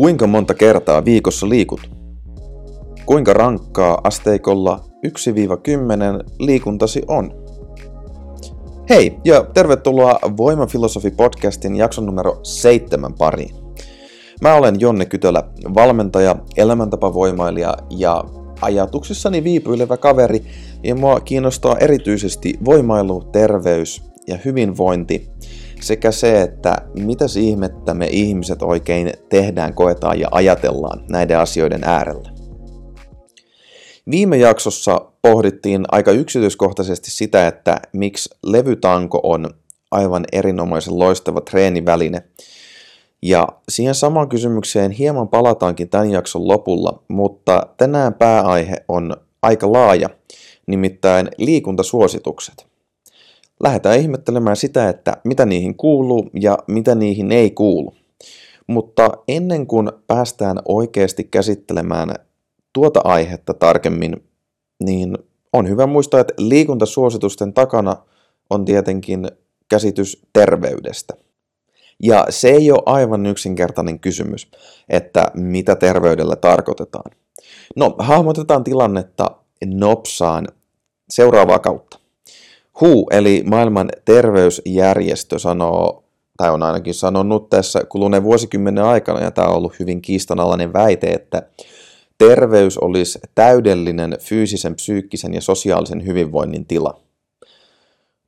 Kuinka monta kertaa viikossa liikut? Kuinka rankkaa asteikolla 1-10 liikuntasi on? Hei ja tervetuloa Voimafilosofi-podcastin jakson numero 7 pariin. Mä olen Jonne Kytölä, valmentaja, elämäntapavoimailija ja ajatuksissani viipyilevä kaveri ja mua kiinnostaa erityisesti voimailu, terveys ja hyvinvointi sekä se, että mitä ihmettä me ihmiset oikein tehdään, koetaan ja ajatellaan näiden asioiden äärellä. Viime jaksossa pohdittiin aika yksityiskohtaisesti sitä, että miksi levytanko on aivan erinomaisen loistava treeniväline. Ja siihen samaan kysymykseen hieman palataankin tämän jakson lopulla, mutta tänään pääaihe on aika laaja, nimittäin liikuntasuositukset lähdetään ihmettelemään sitä, että mitä niihin kuuluu ja mitä niihin ei kuulu. Mutta ennen kuin päästään oikeasti käsittelemään tuota aihetta tarkemmin, niin on hyvä muistaa, että liikuntasuositusten takana on tietenkin käsitys terveydestä. Ja se ei ole aivan yksinkertainen kysymys, että mitä terveydellä tarkoitetaan. No, hahmotetaan tilannetta nopsaan seuraavaa kautta. WHO, eli maailman terveysjärjestö, sanoo, tai on ainakin sanonut tässä kuluneen vuosikymmenen aikana, ja tämä on ollut hyvin kiistanalainen väite, että terveys olisi täydellinen fyysisen, psyykkisen ja sosiaalisen hyvinvoinnin tila.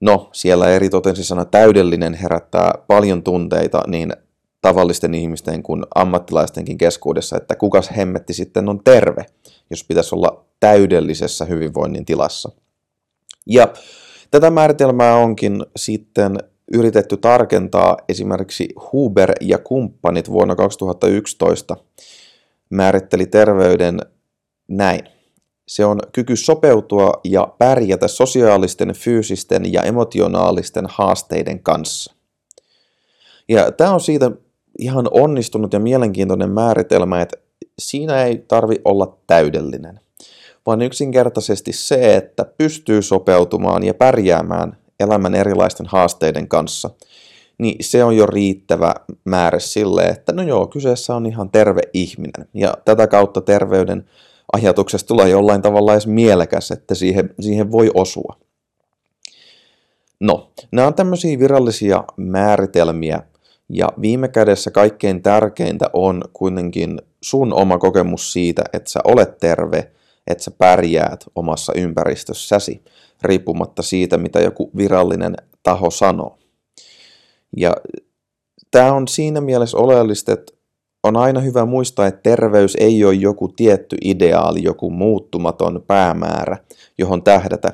No, siellä eri totensi sana täydellinen herättää paljon tunteita niin tavallisten ihmisten kuin ammattilaistenkin keskuudessa, että kukas hemmetti sitten on terve, jos pitäisi olla täydellisessä hyvinvoinnin tilassa. Ja Tätä määritelmää onkin sitten yritetty tarkentaa esimerkiksi Huber ja kumppanit vuonna 2011 määritteli terveyden näin. Se on kyky sopeutua ja pärjätä sosiaalisten, fyysisten ja emotionaalisten haasteiden kanssa. Ja tämä on siitä ihan onnistunut ja mielenkiintoinen määritelmä, että siinä ei tarvi olla täydellinen vaan yksinkertaisesti se, että pystyy sopeutumaan ja pärjäämään elämän erilaisten haasteiden kanssa, niin se on jo riittävä määrä sille, että no joo, kyseessä on ihan terve ihminen. Ja tätä kautta terveyden ajatuksesta tulee jollain tavalla edes mielekäs, että siihen, siihen voi osua. No, nämä on tämmöisiä virallisia määritelmiä, ja viime kädessä kaikkein tärkeintä on kuitenkin sun oma kokemus siitä, että sä olet terve – että sä pärjäät omassa ympäristössäsi, riippumatta siitä, mitä joku virallinen taho sanoo. Ja tämä on siinä mielessä oleellista, että on aina hyvä muistaa, että terveys ei ole joku tietty ideaali, joku muuttumaton päämäärä, johon tähdätä,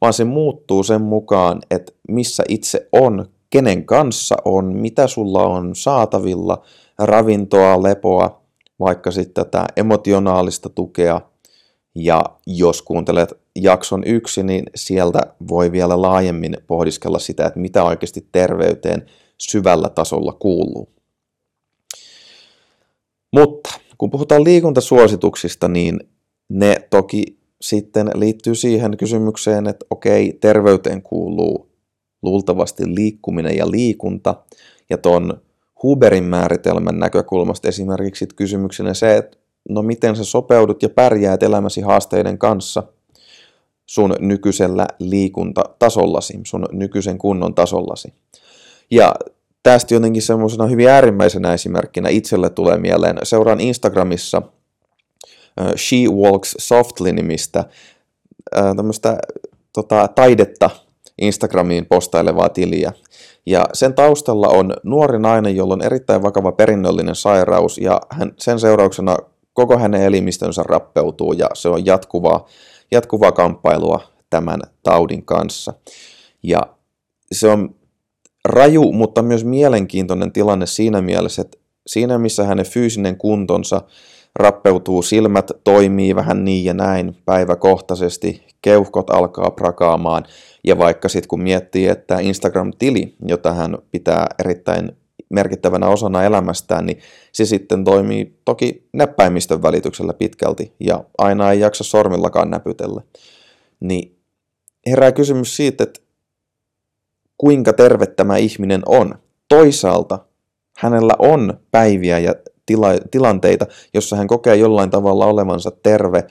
vaan se muuttuu sen mukaan, että missä itse on, kenen kanssa on, mitä sulla on saatavilla, ravintoa, lepoa, vaikka sitten tätä emotionaalista tukea, ja jos kuuntelet jakson yksi, niin sieltä voi vielä laajemmin pohdiskella sitä, että mitä oikeasti terveyteen syvällä tasolla kuuluu. Mutta kun puhutaan liikuntasuosituksista, niin ne toki sitten liittyy siihen kysymykseen, että okei, terveyteen kuuluu luultavasti liikkuminen ja liikunta, ja tuon Huberin määritelmän näkökulmasta esimerkiksi kysymyksenä se, että no miten sä sopeudut ja pärjäät elämäsi haasteiden kanssa sun nykyisellä liikuntatasollasi, sun nykyisen kunnon tasollasi. Ja tästä jotenkin semmoisena hyvin äärimmäisenä esimerkkinä itselle tulee mieleen, seuraan Instagramissa She Walks Softly-nimistä tämmöistä tota, taidetta Instagramiin postailevaa tiliä. Ja sen taustalla on nuori nainen, jolla on erittäin vakava perinnöllinen sairaus, ja hän sen seurauksena koko hänen elimistönsä rappeutuu ja se on jatkuvaa, jatkuvaa kamppailua tämän taudin kanssa. Ja se on raju, mutta myös mielenkiintoinen tilanne siinä mielessä, että siinä missä hänen fyysinen kuntonsa rappeutuu, silmät toimii vähän niin ja näin päiväkohtaisesti, keuhkot alkaa prakaamaan, ja vaikka sitten kun miettii, että Instagram-tili, jota hän pitää erittäin merkittävänä osana elämästään, niin se sitten toimii toki näppäimistön välityksellä pitkälti ja aina ei jaksa sormillakaan näpytellä. Niin herää kysymys siitä, että kuinka terve tämä ihminen on. Toisaalta hänellä on päiviä ja tila- tilanteita, jossa hän kokee jollain tavalla olevansa terve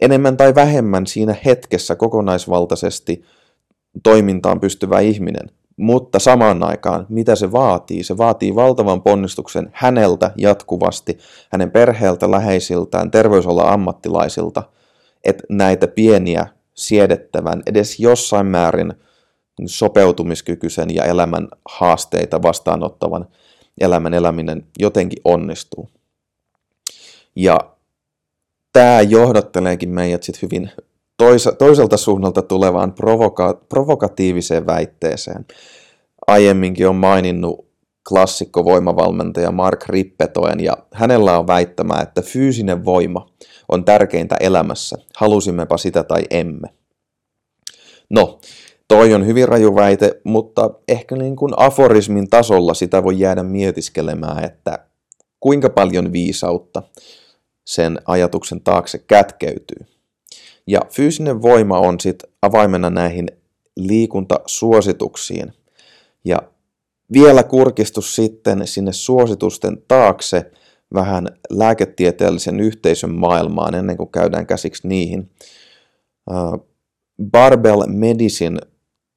enemmän tai vähemmän siinä hetkessä kokonaisvaltaisesti toimintaan pystyvä ihminen. Mutta samaan aikaan, mitä se vaatii? Se vaatii valtavan ponnistuksen häneltä jatkuvasti, hänen perheeltä, läheisiltään, terveysalan ammattilaisilta, että näitä pieniä siedettävän, edes jossain määrin sopeutumiskykyisen ja elämän haasteita vastaanottavan elämän eläminen jotenkin onnistuu. Ja tämä johdatteleekin meidät sitten hyvin toisa, toiselta suunnalta tulevaan provoka- provokatiiviseen väitteeseen. Aiemminkin on maininnut klassikko voimavalmentaja Mark Rippetoen ja hänellä on väittämä, että fyysinen voima on tärkeintä elämässä, halusimmepa sitä tai emme. No, toi on hyvin raju väite, mutta ehkä niin kuin aforismin tasolla sitä voi jäädä mietiskelemään, että kuinka paljon viisautta sen ajatuksen taakse kätkeytyy. Ja fyysinen voima on sitten avaimena näihin liikuntasuosituksiin. Ja vielä kurkistus sitten sinne suositusten taakse vähän lääketieteellisen yhteisön maailmaan ennen kuin käydään käsiksi niihin. Barbell Medicine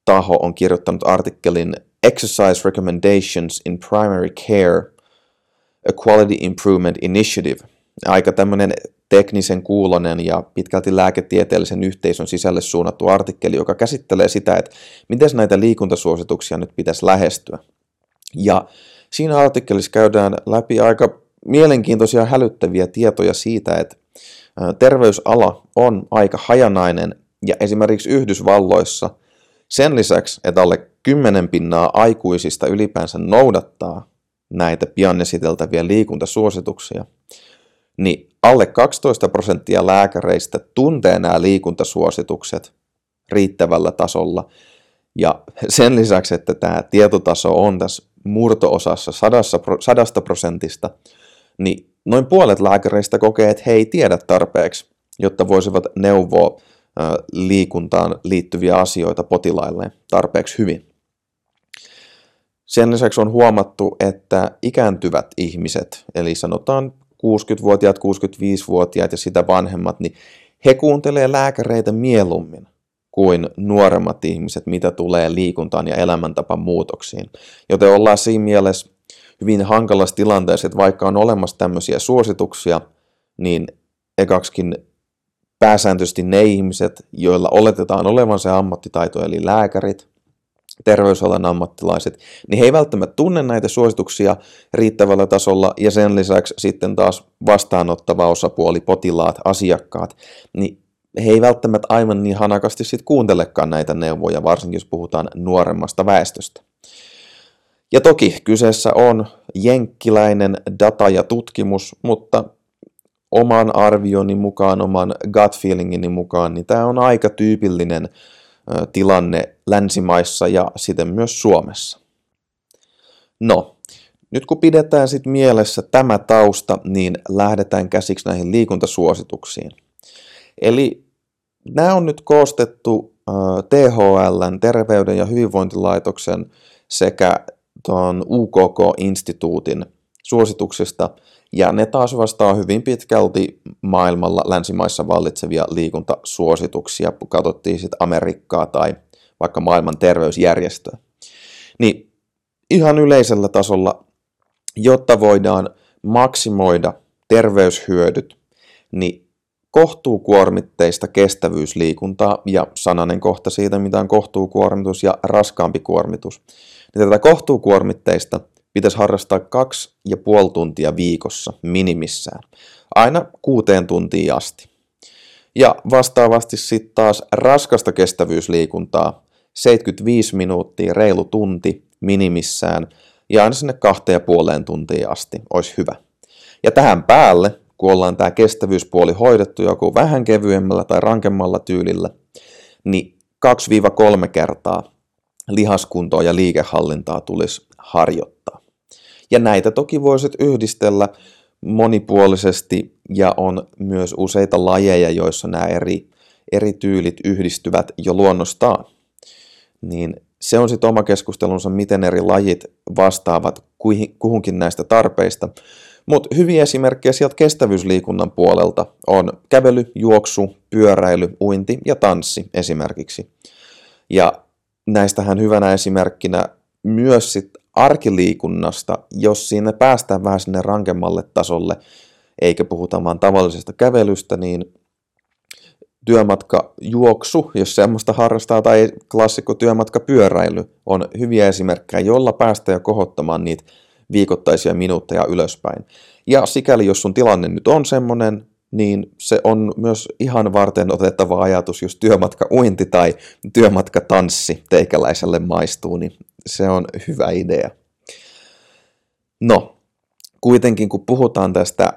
taho on kirjoittanut artikkelin Exercise Recommendations in Primary Care, a Quality Improvement Initiative. Aika tämmöinen teknisen kuulonen ja pitkälti lääketieteellisen yhteisön sisälle suunnattu artikkeli, joka käsittelee sitä, että miten näitä liikuntasuosituksia nyt pitäisi lähestyä. Ja siinä artikkelissa käydään läpi aika mielenkiintoisia hälyttäviä tietoja siitä, että terveysala on aika hajanainen ja esimerkiksi Yhdysvalloissa sen lisäksi, että alle 10 pinnaa aikuisista ylipäänsä noudattaa näitä pian esiteltäviä liikuntasuosituksia, niin alle 12 prosenttia lääkäreistä tuntee nämä liikuntasuositukset riittävällä tasolla. Ja sen lisäksi, että tämä tietotaso on tässä murto-osassa sadasta prosentista, niin noin puolet lääkäreistä kokee, että he ei tiedä tarpeeksi, jotta voisivat neuvoa liikuntaan liittyviä asioita potilaille tarpeeksi hyvin. Sen lisäksi on huomattu, että ikääntyvät ihmiset, eli sanotaan 60-vuotiaat, 65-vuotiaat ja sitä vanhemmat, niin he kuuntelee lääkäreitä mieluummin kuin nuoremmat ihmiset, mitä tulee liikuntaan ja elämäntapa muutoksiin. Joten ollaan siinä mielessä hyvin hankalassa tilanteessa, että vaikka on olemassa tämmöisiä suosituksia, niin ekaksikin pääsääntöisesti ne ihmiset, joilla oletetaan olevan se ammattitaito, eli lääkärit, terveysalan ammattilaiset, niin he ei välttämättä tunne näitä suosituksia riittävällä tasolla ja sen lisäksi sitten taas vastaanottava osapuoli, potilaat, asiakkaat, niin he ei välttämättä aivan niin hanakasti sitten kuuntelekaan näitä neuvoja, varsinkin jos puhutaan nuoremmasta väestöstä. Ja toki kyseessä on jenkkiläinen data ja tutkimus, mutta oman arvioni mukaan, oman gut feelingini mukaan, niin tämä on aika tyypillinen tilanne länsimaissa ja siten myös Suomessa. No, nyt kun pidetään sitten mielessä tämä tausta, niin lähdetään käsiksi näihin liikuntasuosituksiin. Eli nämä on nyt koostettu THLn, Terveyden ja hyvinvointilaitoksen sekä tuon UKK-instituutin suosituksista, ja ne taas vastaa hyvin pitkälti maailmalla länsimaissa vallitsevia liikuntasuosituksia, kun katsottiin sitten Amerikkaa tai vaikka maailman terveysjärjestöä. Niin ihan yleisellä tasolla, jotta voidaan maksimoida terveyshyödyt, niin kohtuukuormitteista kestävyysliikuntaa ja sananen kohta siitä, mitä on kohtuukuormitus ja raskaampi kuormitus. Niin tätä kohtuukuormitteista pitäisi harrastaa kaksi ja puoli tuntia viikossa minimissään, aina kuuteen tuntiin asti. Ja vastaavasti sitten taas raskasta kestävyysliikuntaa 75 minuuttia, reilu tunti minimissään ja aina sinne kahteen ja puoleen tuntiin asti olisi hyvä. Ja tähän päälle, kun ollaan tämä kestävyyspuoli hoidettu joku vähän kevyemmällä tai rankemmalla tyylillä, niin 2-3 kertaa lihaskuntoa ja liikehallintaa tulisi harjoittaa. Ja näitä toki voisit yhdistellä monipuolisesti ja on myös useita lajeja, joissa nämä eri, eri tyylit yhdistyvät jo luonnostaan. Niin se on sitten oma keskustelunsa, miten eri lajit vastaavat kuhunkin näistä tarpeista. Mutta hyviä esimerkkejä sieltä kestävyysliikunnan puolelta on kävely, juoksu, pyöräily, uinti ja tanssi esimerkiksi. Ja näistähän hyvänä esimerkkinä myös sit arkiliikunnasta, jos siinä päästään vähän sinne rankemmalle tasolle, eikä puhuta vaan tavallisesta kävelystä, niin työmatka juoksu, jos semmoista harrastaa, tai klassikko työmatka pyöräily on hyviä esimerkkejä, joilla päästään jo kohottamaan niitä viikoittaisia minuutteja ylöspäin. Ja sikäli, jos sun tilanne nyt on semmoinen, niin se on myös ihan varten otettava ajatus, jos työmatka uinti tai työmatka tanssi teikäläiselle maistuu, niin se on hyvä idea. No, kuitenkin kun puhutaan tästä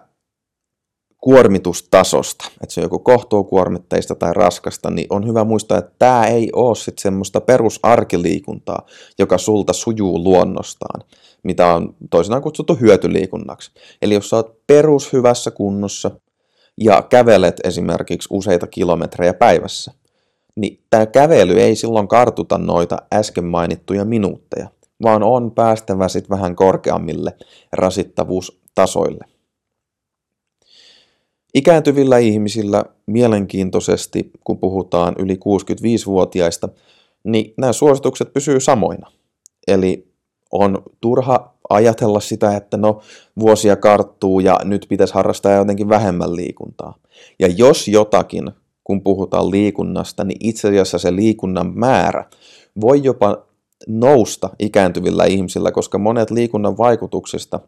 kuormitustasosta, että se on joku kohtuukuormitteista tai raskasta, niin on hyvä muistaa, että tämä ei ole sitten semmoista perusarkiliikuntaa, joka sulta sujuu luonnostaan, mitä on toisinaan kutsuttu hyötyliikunnaksi. Eli jos sä oot perushyvässä kunnossa ja kävelet esimerkiksi useita kilometrejä päivässä, niin tämä kävely ei silloin kartuta noita äsken mainittuja minuutteja, vaan on päästävä sitten vähän korkeammille rasittavuustasoille. Ikääntyvillä ihmisillä mielenkiintoisesti, kun puhutaan yli 65-vuotiaista, niin nämä suositukset pysyy samoina. Eli on turha ajatella sitä, että no vuosia karttuu ja nyt pitäisi harrastaa jotenkin vähemmän liikuntaa. Ja jos jotakin, kun puhutaan liikunnasta, niin itse asiassa se liikunnan määrä voi jopa nousta ikääntyvillä ihmisillä, koska monet liikunnan vaikutuksista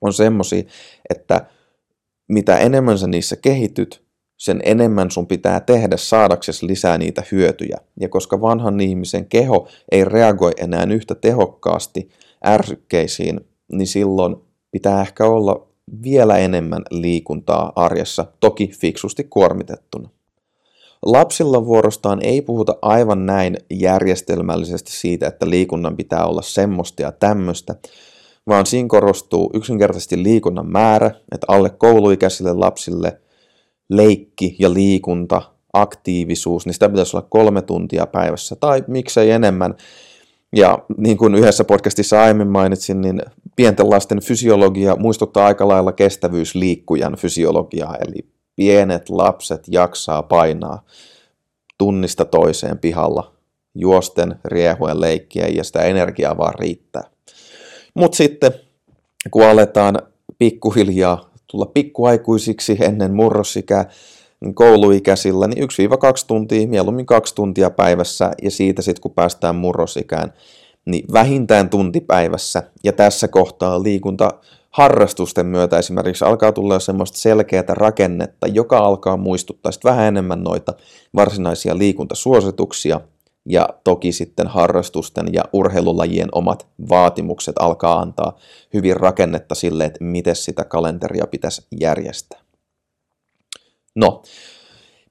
on semmoisia, että mitä enemmän sä niissä kehityt, sen enemmän sun pitää tehdä saadaksesi lisää niitä hyötyjä. Ja koska vanhan ihmisen keho ei reagoi enää yhtä tehokkaasti ärsykkeisiin, niin silloin pitää ehkä olla vielä enemmän liikuntaa arjessa, toki fiksusti kuormitettuna. Lapsilla vuorostaan ei puhuta aivan näin järjestelmällisesti siitä, että liikunnan pitää olla semmoista ja tämmöistä, vaan siinä korostuu yksinkertaisesti liikunnan määrä, että alle kouluikäisille lapsille leikki ja liikunta, aktiivisuus, niin sitä pitäisi olla kolme tuntia päivässä tai miksei enemmän. Ja niin kuin yhdessä podcastissa aiemmin mainitsin, niin pienten lasten fysiologia muistuttaa aika lailla kestävyysliikkujan fysiologiaa, eli pienet lapset jaksaa painaa tunnista toiseen pihalla juosten, riehuen, leikkiä ja sitä energiaa vaan riittää. Mutta sitten kun aletaan pikkuhiljaa tulla pikkuaikuisiksi ennen murrosikää, kouluikäisillä, niin 1-2 tuntia, mieluummin kaksi tuntia päivässä, ja siitä sitten kun päästään murrosikään, niin vähintään tunti päivässä. Ja tässä kohtaa liikunta harrastusten myötä esimerkiksi alkaa tulla jo semmoista selkeää rakennetta, joka alkaa muistuttaa sitten vähän enemmän noita varsinaisia liikuntasuosituksia, ja toki sitten harrastusten ja urheilulajien omat vaatimukset alkaa antaa hyvin rakennetta sille, että miten sitä kalenteria pitäisi järjestää. No,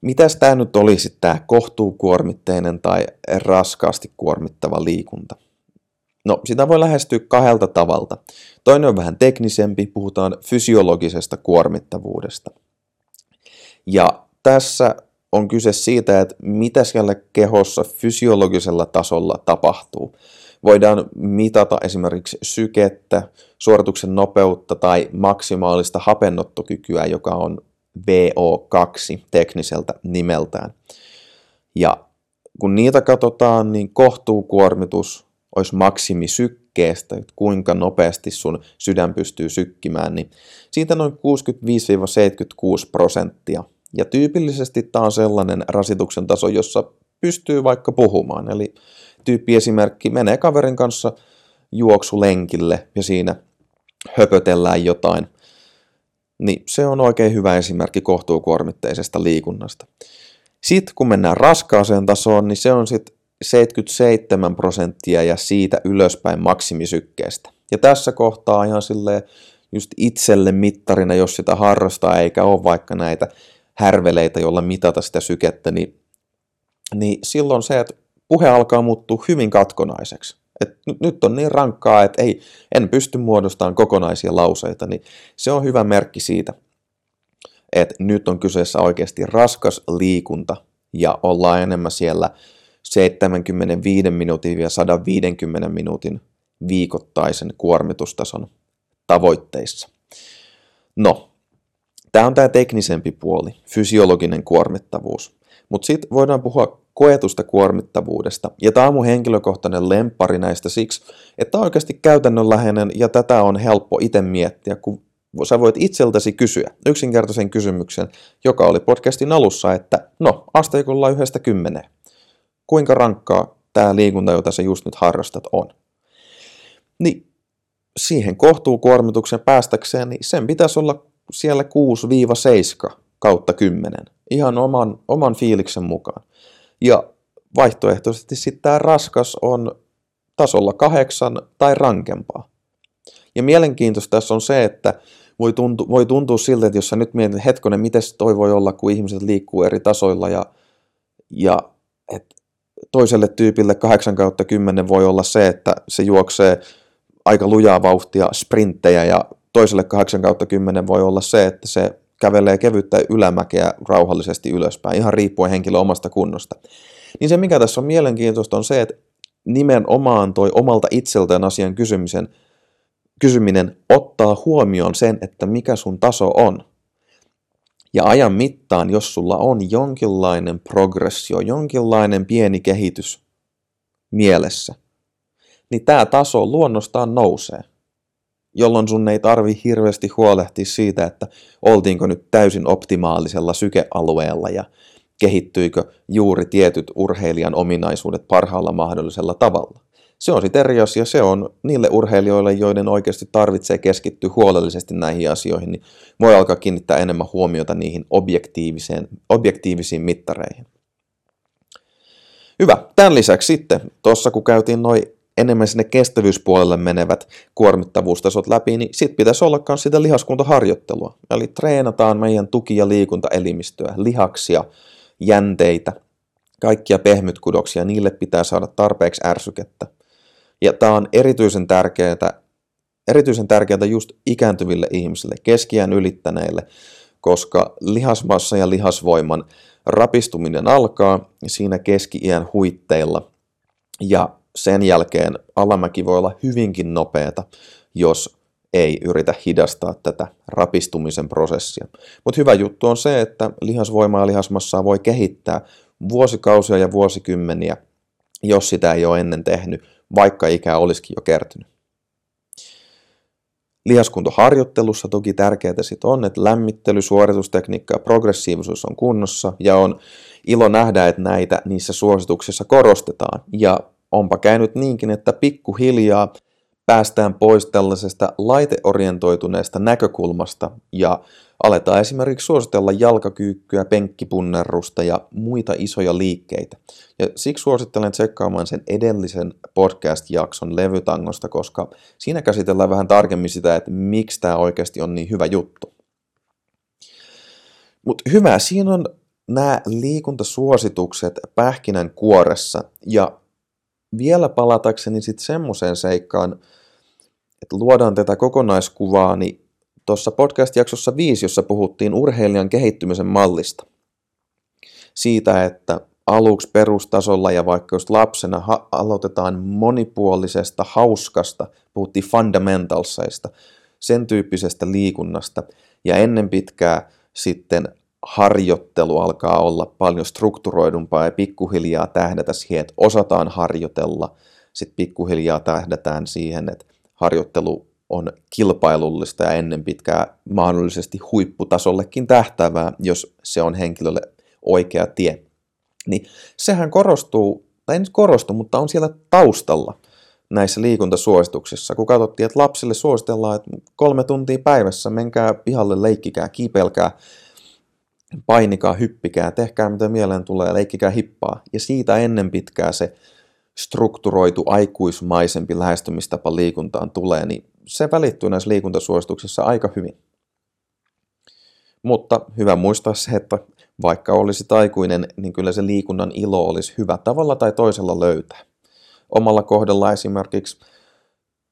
mitäs tämä nyt olisi tämä kohtuukuormitteinen tai raskaasti kuormittava liikunta? No, sitä voi lähestyä kahdelta tavalta. Toinen on vähän teknisempi, puhutaan fysiologisesta kuormittavuudesta. Ja tässä on kyse siitä, että mitä siellä kehossa fysiologisella tasolla tapahtuu. Voidaan mitata esimerkiksi sykettä, suorituksen nopeutta tai maksimaalista hapennottokykyä, joka on VO2 tekniseltä nimeltään. Ja kun niitä katsotaan, niin kohtuukuormitus olisi maksimisykkeestä, että kuinka nopeasti sun sydän pystyy sykkimään, niin siitä noin 65-76 prosenttia ja tyypillisesti tämä on sellainen rasituksen taso, jossa pystyy vaikka puhumaan. Eli tyyppiesimerkki menee kaverin kanssa juoksulenkille ja siinä höpötellään jotain. Niin se on oikein hyvä esimerkki kohtuukuormitteisesta liikunnasta. Sitten kun mennään raskaaseen tasoon, niin se on sitten 77 prosenttia ja siitä ylöspäin maksimisykkeestä. Ja tässä kohtaa ihan silleen just itselle mittarina, jos sitä harrastaa eikä ole vaikka näitä härveleitä, joilla mitata sitä sykettä, niin, niin silloin se, että puhe alkaa muuttua hyvin katkonaiseksi. Et nyt on niin rankkaa, että ei, en pysty muodostamaan kokonaisia lauseita, niin se on hyvä merkki siitä, että nyt on kyseessä oikeasti raskas liikunta ja ollaan enemmän siellä 75 minuutin ja 150 minuutin viikoittaisen kuormitustason tavoitteissa. No, tämä on tämä teknisempi puoli, fysiologinen kuormittavuus. Mutta sitten voidaan puhua koetusta kuormittavuudesta. Ja tämä on mun henkilökohtainen lempari näistä siksi, että tämä on oikeasti käytännönläheinen ja tätä on helppo itse miettiä, kun sä voit itseltäsi kysyä yksinkertaisen kysymyksen, joka oli podcastin alussa, että no, asteikolla yhdestä kymmeneen. Kuinka rankkaa tämä liikunta, jota sä just nyt harrastat, on? Niin siihen kohtuukuormituksen päästäkseen, niin sen pitäisi olla siellä 6-7 kautta 10. Ihan oman, oman fiiliksen mukaan. Ja vaihtoehtoisesti sitten tämä raskas on tasolla kahdeksan tai rankempaa. Ja mielenkiintoista tässä on se, että voi, tuntua, voi tuntua siltä, että jos sä nyt mietit, hetkonen, miten toi voi olla, kun ihmiset liikkuu eri tasoilla ja, ja et toiselle tyypille 8 kautta 10 voi olla se, että se juoksee aika lujaa vauhtia sprinttejä ja toiselle 8 kautta 10 voi olla se, että se kävelee kevyttä ylämäkeä rauhallisesti ylöspäin, ihan riippuen henkilön omasta kunnosta. Niin se, mikä tässä on mielenkiintoista, on se, että nimenomaan toi omalta itseltään asian kysymisen, kysyminen ottaa huomioon sen, että mikä sun taso on. Ja ajan mittaan, jos sulla on jonkinlainen progressio, jonkinlainen pieni kehitys mielessä, niin tämä taso luonnostaan nousee jolloin sun ei tarvi hirveästi huolehtia siitä, että oltiinko nyt täysin optimaalisella sykealueella ja kehittyikö juuri tietyt urheilijan ominaisuudet parhaalla mahdollisella tavalla. Se on sitten eri asia, se on niille urheilijoille, joiden oikeasti tarvitsee keskittyä huolellisesti näihin asioihin, niin voi alkaa kiinnittää enemmän huomiota niihin objektiiviseen, objektiivisiin mittareihin. Hyvä. Tämän lisäksi sitten, tuossa kun käytiin noin enemmän sinne kestävyyspuolelle menevät kuormittavuustasot läpi, niin sitten pitäisi olla myös sitä lihaskuntaharjoittelua. Eli treenataan meidän tuki- ja liikuntaelimistöä, lihaksia, jänteitä, kaikkia pehmytkudoksia, niille pitää saada tarpeeksi ärsykettä. Ja tämä on erityisen tärkeää, erityisen tärkeää just ikääntyville ihmisille, keskiään ylittäneille, koska lihasmassa ja lihasvoiman rapistuminen alkaa siinä keski-iän huitteilla. Ja sen jälkeen alamäki voi olla hyvinkin nopeata, jos ei yritä hidastaa tätä rapistumisen prosessia. Mutta hyvä juttu on se, että lihasvoimaa ja lihasmassaa voi kehittää vuosikausia ja vuosikymmeniä, jos sitä ei ole ennen tehnyt, vaikka ikää olisikin jo kertynyt. Lihaskuntoharjoittelussa toki tärkeää sit on, että lämmittely, suoritustekniikka ja progressiivisuus on kunnossa ja on ilo nähdä, että näitä niissä suosituksissa korostetaan ja onpa käynyt niinkin, että pikkuhiljaa päästään pois tällaisesta laiteorientoituneesta näkökulmasta ja aletaan esimerkiksi suositella jalkakyykkyä, penkkipunnerrusta ja muita isoja liikkeitä. Ja siksi suosittelen tsekkaamaan sen edellisen podcast-jakson levytangosta, koska siinä käsitellään vähän tarkemmin sitä, että miksi tämä oikeasti on niin hyvä juttu. Mutta hyvä, siinä on nämä liikuntasuositukset pähkinän kuoressa ja vielä palatakseni sitten semmoiseen seikkaan, että luodaan tätä kokonaiskuvaa, niin tuossa podcast-jaksossa 5, jossa puhuttiin urheilijan kehittymisen mallista. Siitä, että aluksi perustasolla ja vaikka just lapsena ha- aloitetaan monipuolisesta, hauskasta, puhuttiin fundamentalseista, sen tyyppisestä liikunnasta, ja ennen pitkää sitten harjoittelu alkaa olla paljon strukturoidumpaa ja pikkuhiljaa tähdätä siihen, että osataan harjoitella. Sitten pikkuhiljaa tähdätään siihen, että harjoittelu on kilpailullista ja ennen pitkää mahdollisesti huipputasollekin tähtävää, jos se on henkilölle oikea tie. Niin sehän korostuu, tai ei nyt korostu, mutta on siellä taustalla näissä liikuntasuosituksissa, kun katsottiin, että lapsille suositellaan, että kolme tuntia päivässä menkää pihalle, leikkikää, kiipelkää, painikaa, hyppikää, tehkää mitä mieleen tulee, leikkikää hippaa. Ja siitä ennen pitkää se strukturoitu aikuismaisempi lähestymistapa liikuntaan tulee, niin se välittyy näissä liikuntasuosituksissa aika hyvin. Mutta hyvä muistaa se, että vaikka olisi aikuinen, niin kyllä se liikunnan ilo olisi hyvä tavalla tai toisella löytää. Omalla kohdalla esimerkiksi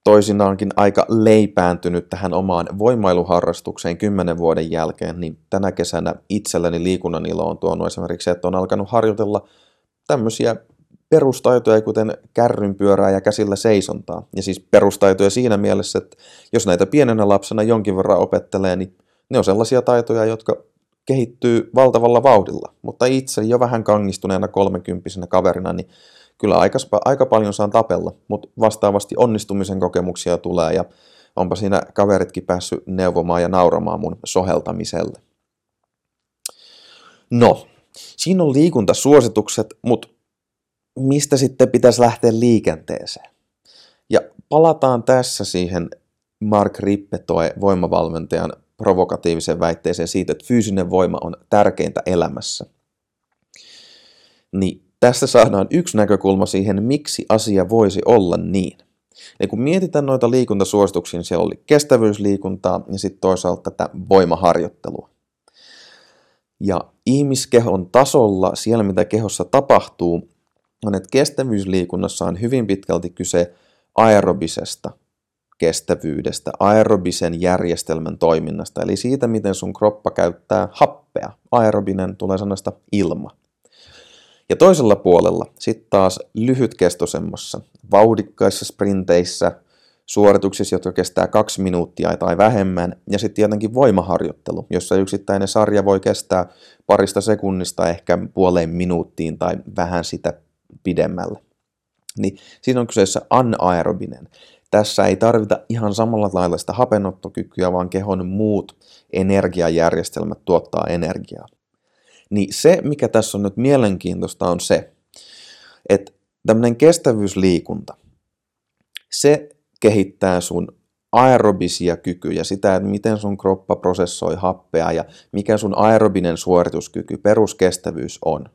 toisinaankin aika leipääntynyt tähän omaan voimailuharrastukseen kymmenen vuoden jälkeen, niin tänä kesänä itselleni liikunnan ilo on tuonut esimerkiksi että on alkanut harjoitella tämmöisiä perustaitoja, kuten kärrynpyörää ja käsillä seisontaa. Ja siis perustaitoja siinä mielessä, että jos näitä pienenä lapsena jonkin verran opettelee, niin Ne on sellaisia taitoja, jotka kehittyy valtavalla vauhdilla, mutta itse jo vähän kangistuneena kolmekymppisenä kaverina, niin kyllä aika, aika paljon saan tapella, mutta vastaavasti onnistumisen kokemuksia tulee ja onpa siinä kaveritkin päässyt neuvomaan ja nauramaan mun soheltamiselle. No, siinä on liikuntasuositukset, mutta mistä sitten pitäisi lähteä liikenteeseen? Ja palataan tässä siihen Mark Rippetoe voimavalmentajan provokatiiviseen väitteeseen siitä, että fyysinen voima on tärkeintä elämässä. Niin tässä saadaan yksi näkökulma siihen, miksi asia voisi olla niin. Eli kun mietitään noita liikuntasuosituksia, niin siellä oli kestävyysliikuntaa ja sitten toisaalta tätä voimaharjoittelua. Ja ihmiskehon tasolla, siellä mitä kehossa tapahtuu, on, että kestävyysliikunnassa on hyvin pitkälti kyse aerobisesta kestävyydestä, aerobisen järjestelmän toiminnasta, eli siitä, miten sun kroppa käyttää happea. Aerobinen tulee sanasta ilma. Ja toisella puolella sitten taas lyhytkestoisemmassa, vauhdikkaissa sprinteissä, suorituksissa, jotka kestää kaksi minuuttia tai vähemmän, ja sitten tietenkin voimaharjoittelu, jossa yksittäinen sarja voi kestää parista sekunnista ehkä puoleen minuuttiin tai vähän sitä pidemmälle. Niin siinä on kyseessä anaerobinen. Tässä ei tarvita ihan samalla lailla sitä hapenottokykyä, vaan kehon muut energiajärjestelmät tuottaa energiaa. Niin se, mikä tässä on nyt mielenkiintoista, on se, että tämmöinen kestävyysliikunta, se kehittää sun aerobisia kykyjä, sitä, että miten sun kroppa prosessoi happea ja mikä sun aerobinen suorituskyky, peruskestävyys on.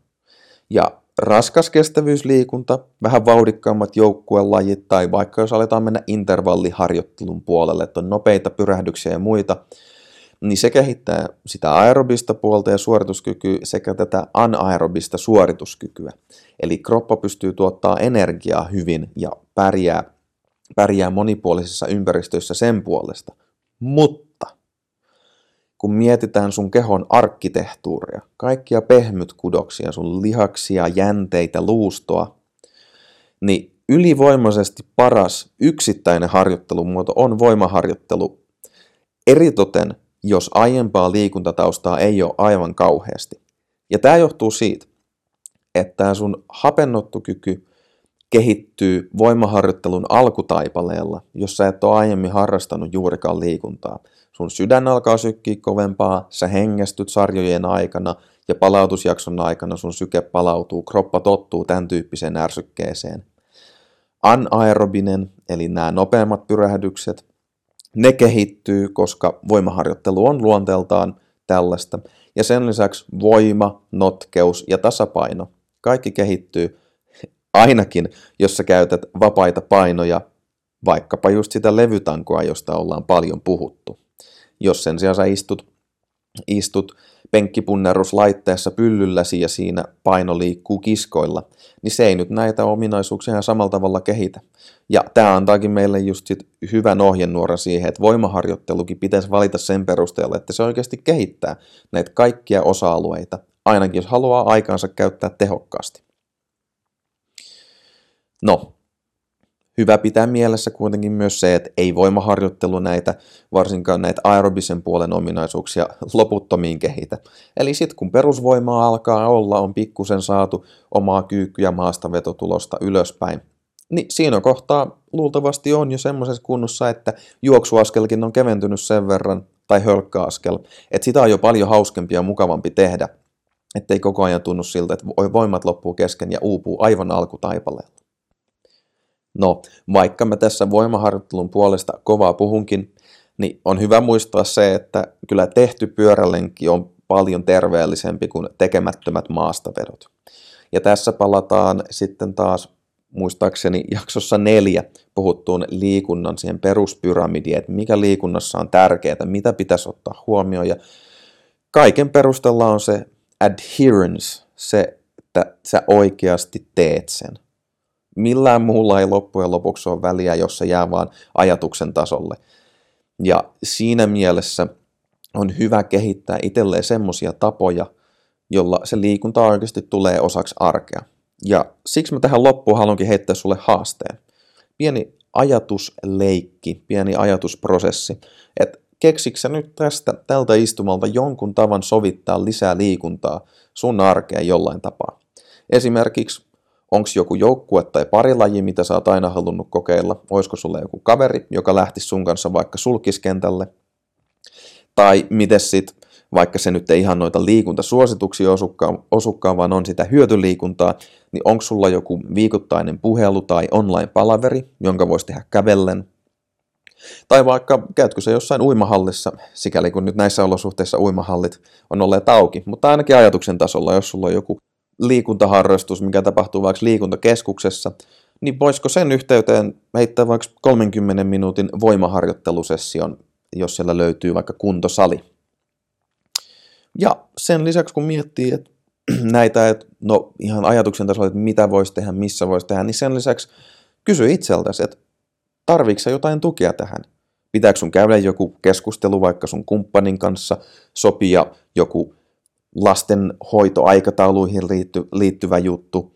Ja raskas kestävyysliikunta, vähän vauhdikkaammat joukkuelajit tai vaikka jos aletaan mennä intervalliharjoittelun puolelle, että on nopeita pyrähdyksiä ja muita, niin se kehittää sitä aerobista puolta ja suorituskykyä sekä tätä anaerobista suorituskykyä. Eli kroppa pystyy tuottaa energiaa hyvin ja pärjää, pärjää monipuolisissa ympäristöissä sen puolesta. Mutta kun mietitään sun kehon arkkitehtuuria, kaikkia pehmytkudoksia, sun lihaksia, jänteitä, luustoa, niin ylivoimaisesti paras yksittäinen harjoittelumuoto on voimaharjoittelu. Eritoten, jos aiempaa liikuntataustaa ei ole aivan kauheasti. Ja tämä johtuu siitä, että sun hapennottokyky kehittyy voimaharjoittelun alkutaipaleella, jos sä et ole aiemmin harrastanut juurikaan liikuntaa – sun sydän alkaa sykkiä kovempaa, sä hengästyt sarjojen aikana ja palautusjakson aikana sun syke palautuu, kroppa tottuu tämän tyyppiseen ärsykkeeseen. Anaerobinen, eli nämä nopeammat pyrähdykset, ne kehittyy, koska voimaharjoittelu on luonteeltaan tällaista. Ja sen lisäksi voima, notkeus ja tasapaino, kaikki kehittyy ainakin, jos sä käytät vapaita painoja, vaikkapa just sitä levytankoa, josta ollaan paljon puhuttu. Jos sen sijaan sä istut, istut penkkipunneruslaitteessa pyllylläsi ja siinä paino liikkuu kiskoilla, niin se ei nyt näitä ominaisuuksia ihan samalla tavalla kehitä. Ja tämä antaakin meille just sit hyvän ohjenuoran siihen, että voimaharjoittelukin pitäisi valita sen perusteella, että se oikeasti kehittää näitä kaikkia osa-alueita, ainakin jos haluaa aikaansa käyttää tehokkaasti. No, hyvä pitää mielessä kuitenkin myös se, että ei voimaharjoittelu näitä, varsinkaan näitä aerobisen puolen ominaisuuksia loputtomiin kehitä. Eli sitten kun perusvoimaa alkaa olla, on pikkusen saatu omaa kyykkyä maastavetotulosta ylöspäin, niin siinä kohtaa luultavasti on jo semmoisessa kunnossa, että juoksuaskelkin on keventynyt sen verran, tai hölkkäaskel, että sitä on jo paljon hauskempi ja mukavampi tehdä, ettei koko ajan tunnu siltä, että voimat loppuu kesken ja uupuu aivan alkutaipaleella. No, vaikka mä tässä voimaharjoittelun puolesta kovaa puhunkin, niin on hyvä muistaa se, että kyllä tehty pyörälenki on paljon terveellisempi kuin tekemättömät maastavedot. Ja tässä palataan sitten taas muistaakseni jaksossa neljä puhuttuun liikunnan siihen peruspyramidiin, että mikä liikunnassa on tärkeää, mitä pitäisi ottaa huomioon. Ja kaiken perustella on se adherence, se, että sä oikeasti teet sen. Millään muulla ei loppujen lopuksi ole väliä, jos se jää vaan ajatuksen tasolle. Ja siinä mielessä on hyvä kehittää itselleen semmoisia tapoja, jolla se liikunta oikeasti tulee osaksi arkea. Ja siksi mä tähän loppuun haluankin heittää sulle haasteen. Pieni ajatusleikki, pieni ajatusprosessi, että keksiksä nyt tästä tältä istumalta jonkun tavan sovittaa lisää liikuntaa sun arkeen jollain tapaa? Esimerkiksi onko joku joukkue tai parilaji, mitä sä oot aina halunnut kokeilla? Olisiko sulla joku kaveri, joka lähti sun kanssa vaikka sulkiskentälle? Tai miten sit, vaikka se nyt ei ihan noita liikuntasuosituksia osukkaan, osukkaan vaan on sitä hyötyliikuntaa, niin onko sulla joku viikoittainen puhelu tai online-palaveri, jonka voisi tehdä kävellen? Tai vaikka käytkö se jossain uimahallissa, sikäli kun nyt näissä olosuhteissa uimahallit on olleet auki, mutta ainakin ajatuksen tasolla, jos sulla on joku liikuntaharrastus, mikä tapahtuu vaikka liikuntakeskuksessa, niin voisiko sen yhteyteen heittää vaikka 30 minuutin voimaharjoittelusession, jos siellä löytyy vaikka kuntosali. Ja sen lisäksi kun miettii, että näitä, että no ihan ajatuksen tasolla, että mitä voisi tehdä, missä voisi tehdä, niin sen lisäksi kysy itseltäsi, että tarvitsetko jotain tukea tähän? Pitääkö sun käydä joku keskustelu vaikka sun kumppanin kanssa, sopia joku lastenhoitoaikatauluihin liitty, liittyvä juttu,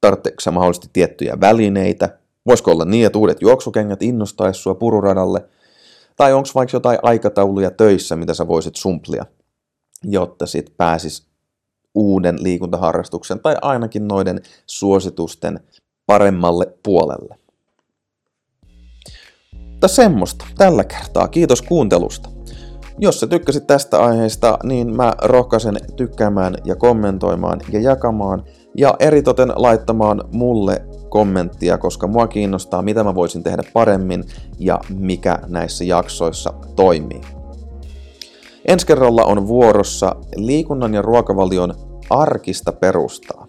tarvitseeko mahdollisesti tiettyjä välineitä, voisiko olla niin, että uudet juoksukengät innostaisi sua pururadalle, tai onko vaikka jotain aikatauluja töissä, mitä sä voisit sumplia, jotta sit pääsis uuden liikuntaharrastuksen tai ainakin noiden suositusten paremmalle puolelle. Mutta semmoista tällä kertaa. Kiitos kuuntelusta. Jos sä tykkäsit tästä aiheesta, niin mä rohkaisen tykkäämään ja kommentoimaan ja jakamaan ja eritoten laittamaan mulle kommenttia, koska mua kiinnostaa, mitä mä voisin tehdä paremmin ja mikä näissä jaksoissa toimii. Ensi kerralla on vuorossa liikunnan ja ruokavalion arkista perustaa.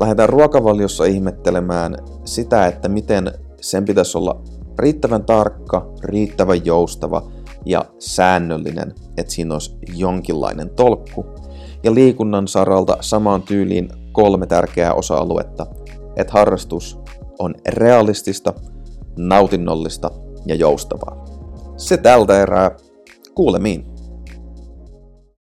Lähdetään ruokavaliossa ihmettelemään sitä, että miten sen pitäisi olla riittävän tarkka, riittävän joustava – ja säännöllinen, että siinä olisi jonkinlainen tolkku. Ja liikunnan saralta samaan tyyliin kolme tärkeää osa-aluetta, että harrastus on realistista, nautinnollista ja joustavaa. Se tältä erää. Kuulemiin.